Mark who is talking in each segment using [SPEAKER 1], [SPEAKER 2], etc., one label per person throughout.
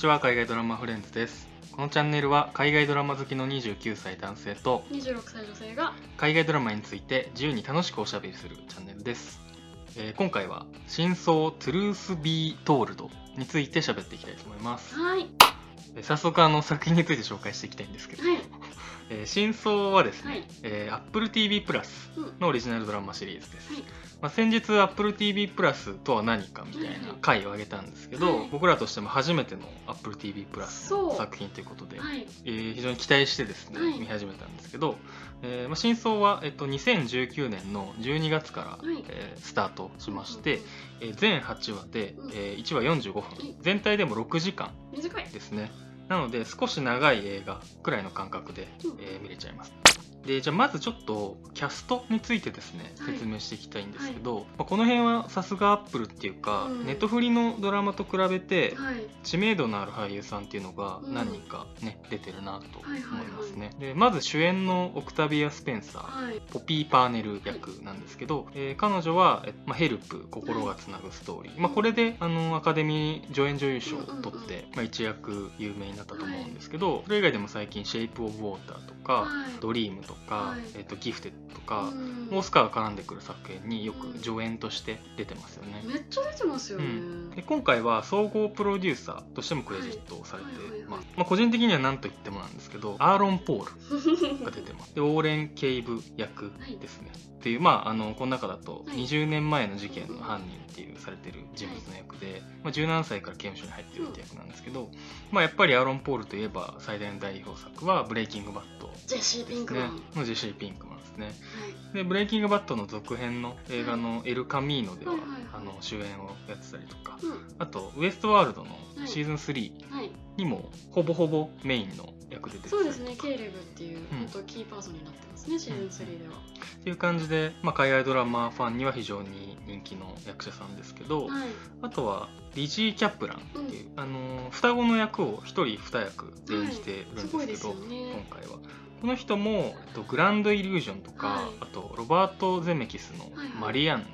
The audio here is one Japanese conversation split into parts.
[SPEAKER 1] ちは海外ドラマフレンズです。このチャンネルは海外ドラマ好きの29歳男性と
[SPEAKER 2] 26歳女性が
[SPEAKER 1] 海外ドラマについて自由に楽しくおしゃべりするチャンネルです、えー今回は「真相 Truth Be Told」について喋っていきたいと思います。
[SPEAKER 2] はい。
[SPEAKER 1] えー早速あの作品について紹介していきたいんですけど、
[SPEAKER 2] はい。
[SPEAKER 1] えー真相はですね、
[SPEAKER 2] はい。
[SPEAKER 1] えー Apple TV プラス
[SPEAKER 2] うん。
[SPEAKER 1] のオリジナルドラマシリーズです、
[SPEAKER 2] はい。
[SPEAKER 1] まあ、先日 Apple TV プラスとは何かみたいな回を挙げたんですけど、
[SPEAKER 2] はい。
[SPEAKER 1] 僕らとしても初めての Apple TV プラス作品ということで、
[SPEAKER 2] はい。
[SPEAKER 1] えー非常に期待してですね、
[SPEAKER 2] はい。
[SPEAKER 1] 見始めたんですけど、えーまあ、真相は、えっと、2019年の12月から、
[SPEAKER 2] はい。
[SPEAKER 1] えースタートしまして、えー全8話で、
[SPEAKER 2] うん。
[SPEAKER 1] えー1話45分。
[SPEAKER 2] い。
[SPEAKER 1] 全体でも6時間ですねなので少し長い映画くらいの感覚で、えー見れちゃいます。でじゃあまずちょっとキャストについてですね
[SPEAKER 2] はい。
[SPEAKER 1] 説明していきたいんですけど、まあ、この辺はさすがアップルっていうか、
[SPEAKER 2] うん。
[SPEAKER 1] ネットフリのドラマと比べて
[SPEAKER 2] はい。
[SPEAKER 1] 知名度のある俳優さんっていうのが
[SPEAKER 2] うん。
[SPEAKER 1] 何人かね、出てるなと思いますね、
[SPEAKER 2] はい
[SPEAKER 1] でまず主演のオクタビア・スペンサー、
[SPEAKER 2] はい。
[SPEAKER 1] ポピー・パーネル役なんですけど、えー彼女は、えまあ、ヘルプ心がつなぐストーリー、まあ、これであのアカデミー助演女優賞を取って、まあ、一躍有名になったと思うんですけど、それ以外でも最近「シェイプ・オブ・ウォーター」とか
[SPEAKER 2] はい「
[SPEAKER 1] ドリーム」とか
[SPEAKER 2] はい「
[SPEAKER 1] えー、とギフテッド」とか、
[SPEAKER 2] うん。
[SPEAKER 1] オスカーが絡んでくる作品によく助演として出てますよね。
[SPEAKER 2] めっちゃ出てますよね、
[SPEAKER 1] うん。で今回は総合プロデューサーとしてもクレジットされて
[SPEAKER 2] はいはいはい。はい
[SPEAKER 1] ます、まあ、個人的には何と言ってもなんですけどアーロン・ポールが出てます。でオーレン・ケイブ役ですね、っていうまああのこの中だと
[SPEAKER 2] はい。
[SPEAKER 1] 20年前の事件の犯人っていうされてる人物の役で、まあ、17歳から刑務所に入ってるって役なんですけど、まあ、やっぱりアーロン・ポールといえば最大の代表作は「ブレイキング・バッド」
[SPEAKER 2] ジェシー・ピンクマン、
[SPEAKER 1] ね、のジェシー・ピンクマンですね。
[SPEAKER 2] はい。
[SPEAKER 1] でブレイキングバッドの続編の映画の「エル・カミーノ」では
[SPEAKER 2] はいはいはい。
[SPEAKER 1] あの主演をやってたりとか
[SPEAKER 2] うん。
[SPEAKER 1] あとウエストワールドの
[SPEAKER 2] はい。
[SPEAKER 1] シーズン3
[SPEAKER 2] はい、
[SPEAKER 1] にもほぼほぼメインの役で出てたり
[SPEAKER 2] そうですね。ケイレブっていう、
[SPEAKER 1] うん
[SPEAKER 2] 本当キーパーソンになってますねシーズン3では、
[SPEAKER 1] っていう感じで、まあ、海外ドラマファンには非常に人気の役者さんですけど、
[SPEAKER 2] はい。
[SPEAKER 1] あとはリジー・キャップランっていう、あのー双子の役を一人二役で演じてるんですけど、
[SPEAKER 2] ですよね。
[SPEAKER 1] 今回は。この人も、えっと、グランド・イリュージョンとか、
[SPEAKER 2] はい。
[SPEAKER 1] あとロバート・ゼメキスの
[SPEAKER 2] はいはい。
[SPEAKER 1] マリアン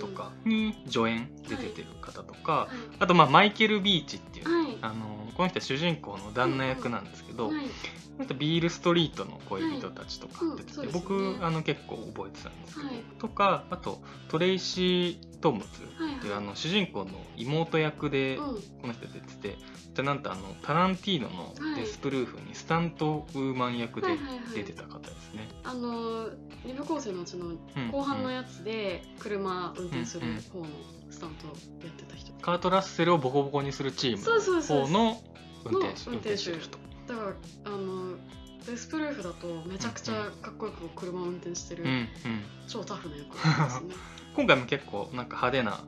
[SPEAKER 1] とかに助演で出てる方とか、
[SPEAKER 2] は
[SPEAKER 1] あとまあマイケル・ビーチっていう、
[SPEAKER 2] はい。
[SPEAKER 1] あのーこの人は主人公の旦那役なんですけど、
[SPEAKER 2] い、はい、
[SPEAKER 1] この人ビール・ストリートの恋人たちとか
[SPEAKER 2] はい
[SPEAKER 1] 出てて、
[SPEAKER 2] うんそうですよね。
[SPEAKER 1] 僕あの結構覚えてたんですけど、
[SPEAKER 2] はい。
[SPEAKER 1] とかあとトレイシー・トムズ
[SPEAKER 2] はい
[SPEAKER 1] っていうあの主人公の妹役で
[SPEAKER 2] うん。
[SPEAKER 1] この人出てて、でなんとあのタランティーノのデスプルーフにスタントウーマン役で出てた方ですね。
[SPEAKER 2] あの二部構成のうちの
[SPEAKER 1] うん。
[SPEAKER 2] 後半のやつで車運転する方のスタントやってた人、
[SPEAKER 1] カート・ラッセルをボコボコにするチームの方の運転手運
[SPEAKER 2] 転手。だからあのデスプルーフだとめちゃくちゃかっこよく車を運転してる、
[SPEAKER 1] うんうん、
[SPEAKER 2] 超タフな役です
[SPEAKER 1] 今回も結構なんか派手な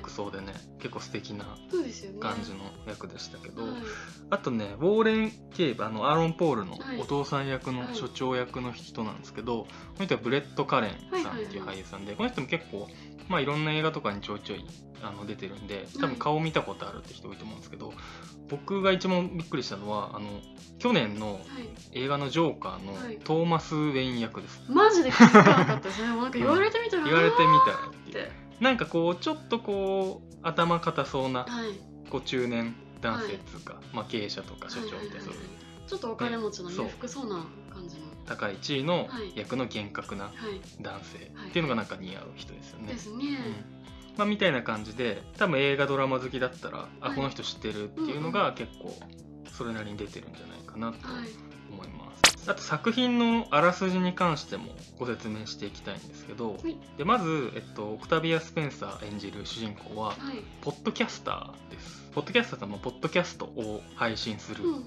[SPEAKER 1] 服装でね結構素敵な感じの役でしたけど、
[SPEAKER 2] はい。
[SPEAKER 1] あとね、ウォーレン・ケイブ、あの、アーロン・ポールの
[SPEAKER 2] はい。
[SPEAKER 1] お父さん役の
[SPEAKER 2] はい。
[SPEAKER 1] 所長役の人なんですけど、この人はブレッド・カレンさんっていう
[SPEAKER 2] はいはいはい。
[SPEAKER 1] 俳優さんで、この人も結構、まあいろんな映画とかにちょいちょいあの出てるんで、多分顔見たことあるって人多いと思うんですけど、僕が一番びっくりしたのは、あの、去年の
[SPEAKER 2] はい。
[SPEAKER 1] 映画のジョーカー
[SPEAKER 2] はい。
[SPEAKER 1] のトーマス・ウェイン役です。
[SPEAKER 2] マジで気づかなかったですね。なんか言われてみたら、
[SPEAKER 1] 言われてみたらってなんかこう、ちょっとこう、頭固そうな、
[SPEAKER 2] はい。
[SPEAKER 1] こう中年男性っていうか、まあ経営者とか所長みたいな、
[SPEAKER 2] ちょっとお金持ちの裕福そう。な感じの。
[SPEAKER 1] 高い地位の
[SPEAKER 2] はい。
[SPEAKER 1] 役の厳格な
[SPEAKER 2] はい
[SPEAKER 1] 男性
[SPEAKER 2] はい。
[SPEAKER 1] っていうのがなんか似合う人ですよね。
[SPEAKER 2] ですね、
[SPEAKER 1] うん。まあ、みたいな感じで多分映画ドラマ好きだったら、あ
[SPEAKER 2] はい。
[SPEAKER 1] この人知ってるっていうのが結構それなりに出てるんじゃないかなと
[SPEAKER 2] はい
[SPEAKER 1] 思います。あと作品のあらすじに関してもご説明していきたいんですけど、
[SPEAKER 2] はい
[SPEAKER 1] でまず、えっと、オクタビア・スペンサー演じる主人公は
[SPEAKER 2] はい
[SPEAKER 1] ポッドキャスターです。ポッドキャスターとはまあポッドキャストを配信する
[SPEAKER 2] うんうんうん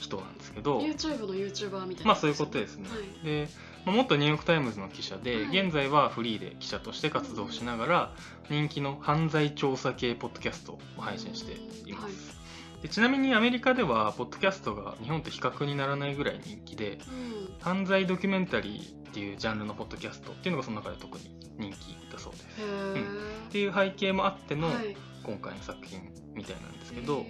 [SPEAKER 1] 人なんですけど、
[SPEAKER 2] YouTube の YouTuber みたいな
[SPEAKER 1] まあそういうことですね。
[SPEAKER 2] はい
[SPEAKER 1] で、まあ、元ニューヨーク・タイムズの記者で、
[SPEAKER 2] はい
[SPEAKER 1] 現在はフリーで記者として活動しながら、人気の犯罪調査系ポッドキャストを配信しています。
[SPEAKER 2] はい
[SPEAKER 1] でちなみにアメリカでは、ポッドキャストが日本と比較にならないぐらい人気で、
[SPEAKER 2] うん。
[SPEAKER 1] 犯罪ドキュメンタリーっていうジャンルのポッドキャストっていうのがその中で特に人気だそうです。
[SPEAKER 2] へー。
[SPEAKER 1] っていう背景もあっての
[SPEAKER 2] はい
[SPEAKER 1] 今回の作品みたいなんですけど、
[SPEAKER 2] はい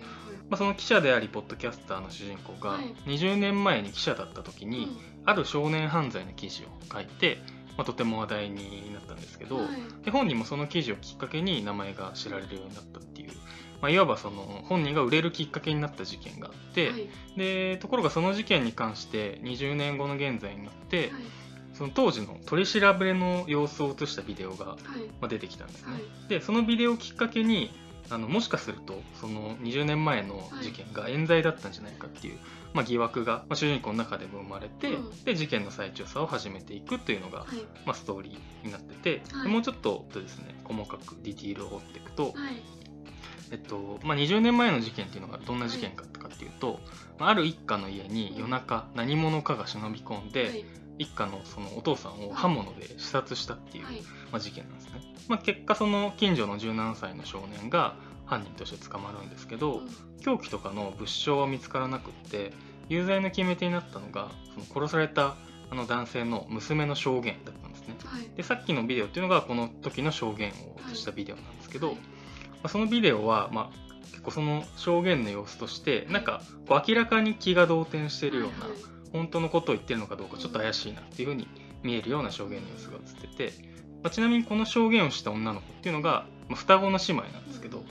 [SPEAKER 1] まあ、その記者でありポッドキャスターの主人公が
[SPEAKER 2] はい。
[SPEAKER 1] 20年前に記者だった時に、
[SPEAKER 2] うん。
[SPEAKER 1] ある少年犯罪の記事を書いてまあ、とても話題になったんですけど、
[SPEAKER 2] はい。
[SPEAKER 1] で本人もその記事をきっかけに名前が知られるようになったっていう、まあ、いわばその本人が売れるきっかけになった事件があって、
[SPEAKER 2] はい。
[SPEAKER 1] でところがその事件に関して20年後の現在になって、
[SPEAKER 2] はい。
[SPEAKER 1] その当時の取り調べの様子を映したビデオが、
[SPEAKER 2] はい。
[SPEAKER 1] まあ、出てきたんですね。
[SPEAKER 2] はい。
[SPEAKER 1] でそのビデオをきっかけにあのもしかするとその20年前の事件が冤罪だったんじゃないかっていう、まあ、疑惑が、まあ、主人公の中でも生まれて、
[SPEAKER 2] うん。
[SPEAKER 1] で事件の再調査を始めていくというのが、
[SPEAKER 2] はい。
[SPEAKER 1] まあ、ストーリーになってて、
[SPEAKER 2] はい。
[SPEAKER 1] でもうちょっととですね細かくディティールを追っていくと、
[SPEAKER 2] はい
[SPEAKER 1] えっとまあ、20年前の事件っていうのがどんな事件かっていうと、まあある一家の家に夜中何者かが忍び込んで、
[SPEAKER 2] はい。
[SPEAKER 1] 一家のそのお父さんを刃物で刺殺したっていう、
[SPEAKER 2] はい。
[SPEAKER 1] まあ、事件なんですね、まあ、結果その近所の17歳の少年が犯人として捕まるんですけど、
[SPEAKER 2] うん。
[SPEAKER 1] 凶器とかの物証は見つからなくって有罪の決め手になったのがその殺されたあの男性の娘の証言だったんですね。
[SPEAKER 2] はい。
[SPEAKER 1] でさっきのビデオっていうのがこの時の証言を映したビデオなんですけど、
[SPEAKER 2] はい
[SPEAKER 1] まあ、そのビデオは、まあ、結構その証言の様子としてなんかこう明らかに気が動転してるような、本当のことを言ってるのかどうかちょっと怪しいなっていうふうに見えるような証言の様子が映ってて、まあ、ちなみにこの証言をした女の子っていうのが、まあ、双子の姉妹なんですけど、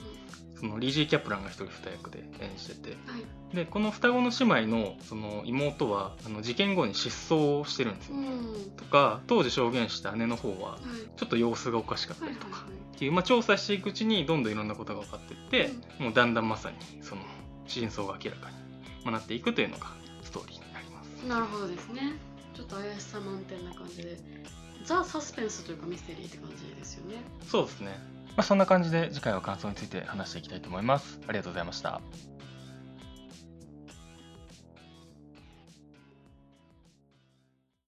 [SPEAKER 1] そのリージー・キャプランが一人二役で演じてて。
[SPEAKER 2] はい。
[SPEAKER 1] でこの双子の姉妹のその妹はあの事件後に失踪してるんですよ、
[SPEAKER 2] うん。
[SPEAKER 1] とか当時証言した姉の方は
[SPEAKER 2] はい。
[SPEAKER 1] ちょっと様子がおかしかった
[SPEAKER 2] はい
[SPEAKER 1] りとか
[SPEAKER 2] はい。
[SPEAKER 1] っていう、まあ、調査していくうちにどんどんいろんなことが分かっていって、もうだんだんまさにその真相が明らかにまあなっていくというのがストーリーになります。
[SPEAKER 2] なるほどですね。ちょっと怪しさ満点な感じでザ・サスペンスというかミステリーって感じですよね
[SPEAKER 1] そうですね。まあ、そんな感じで次回は感想について話していきたいと思います。ありがとうございました。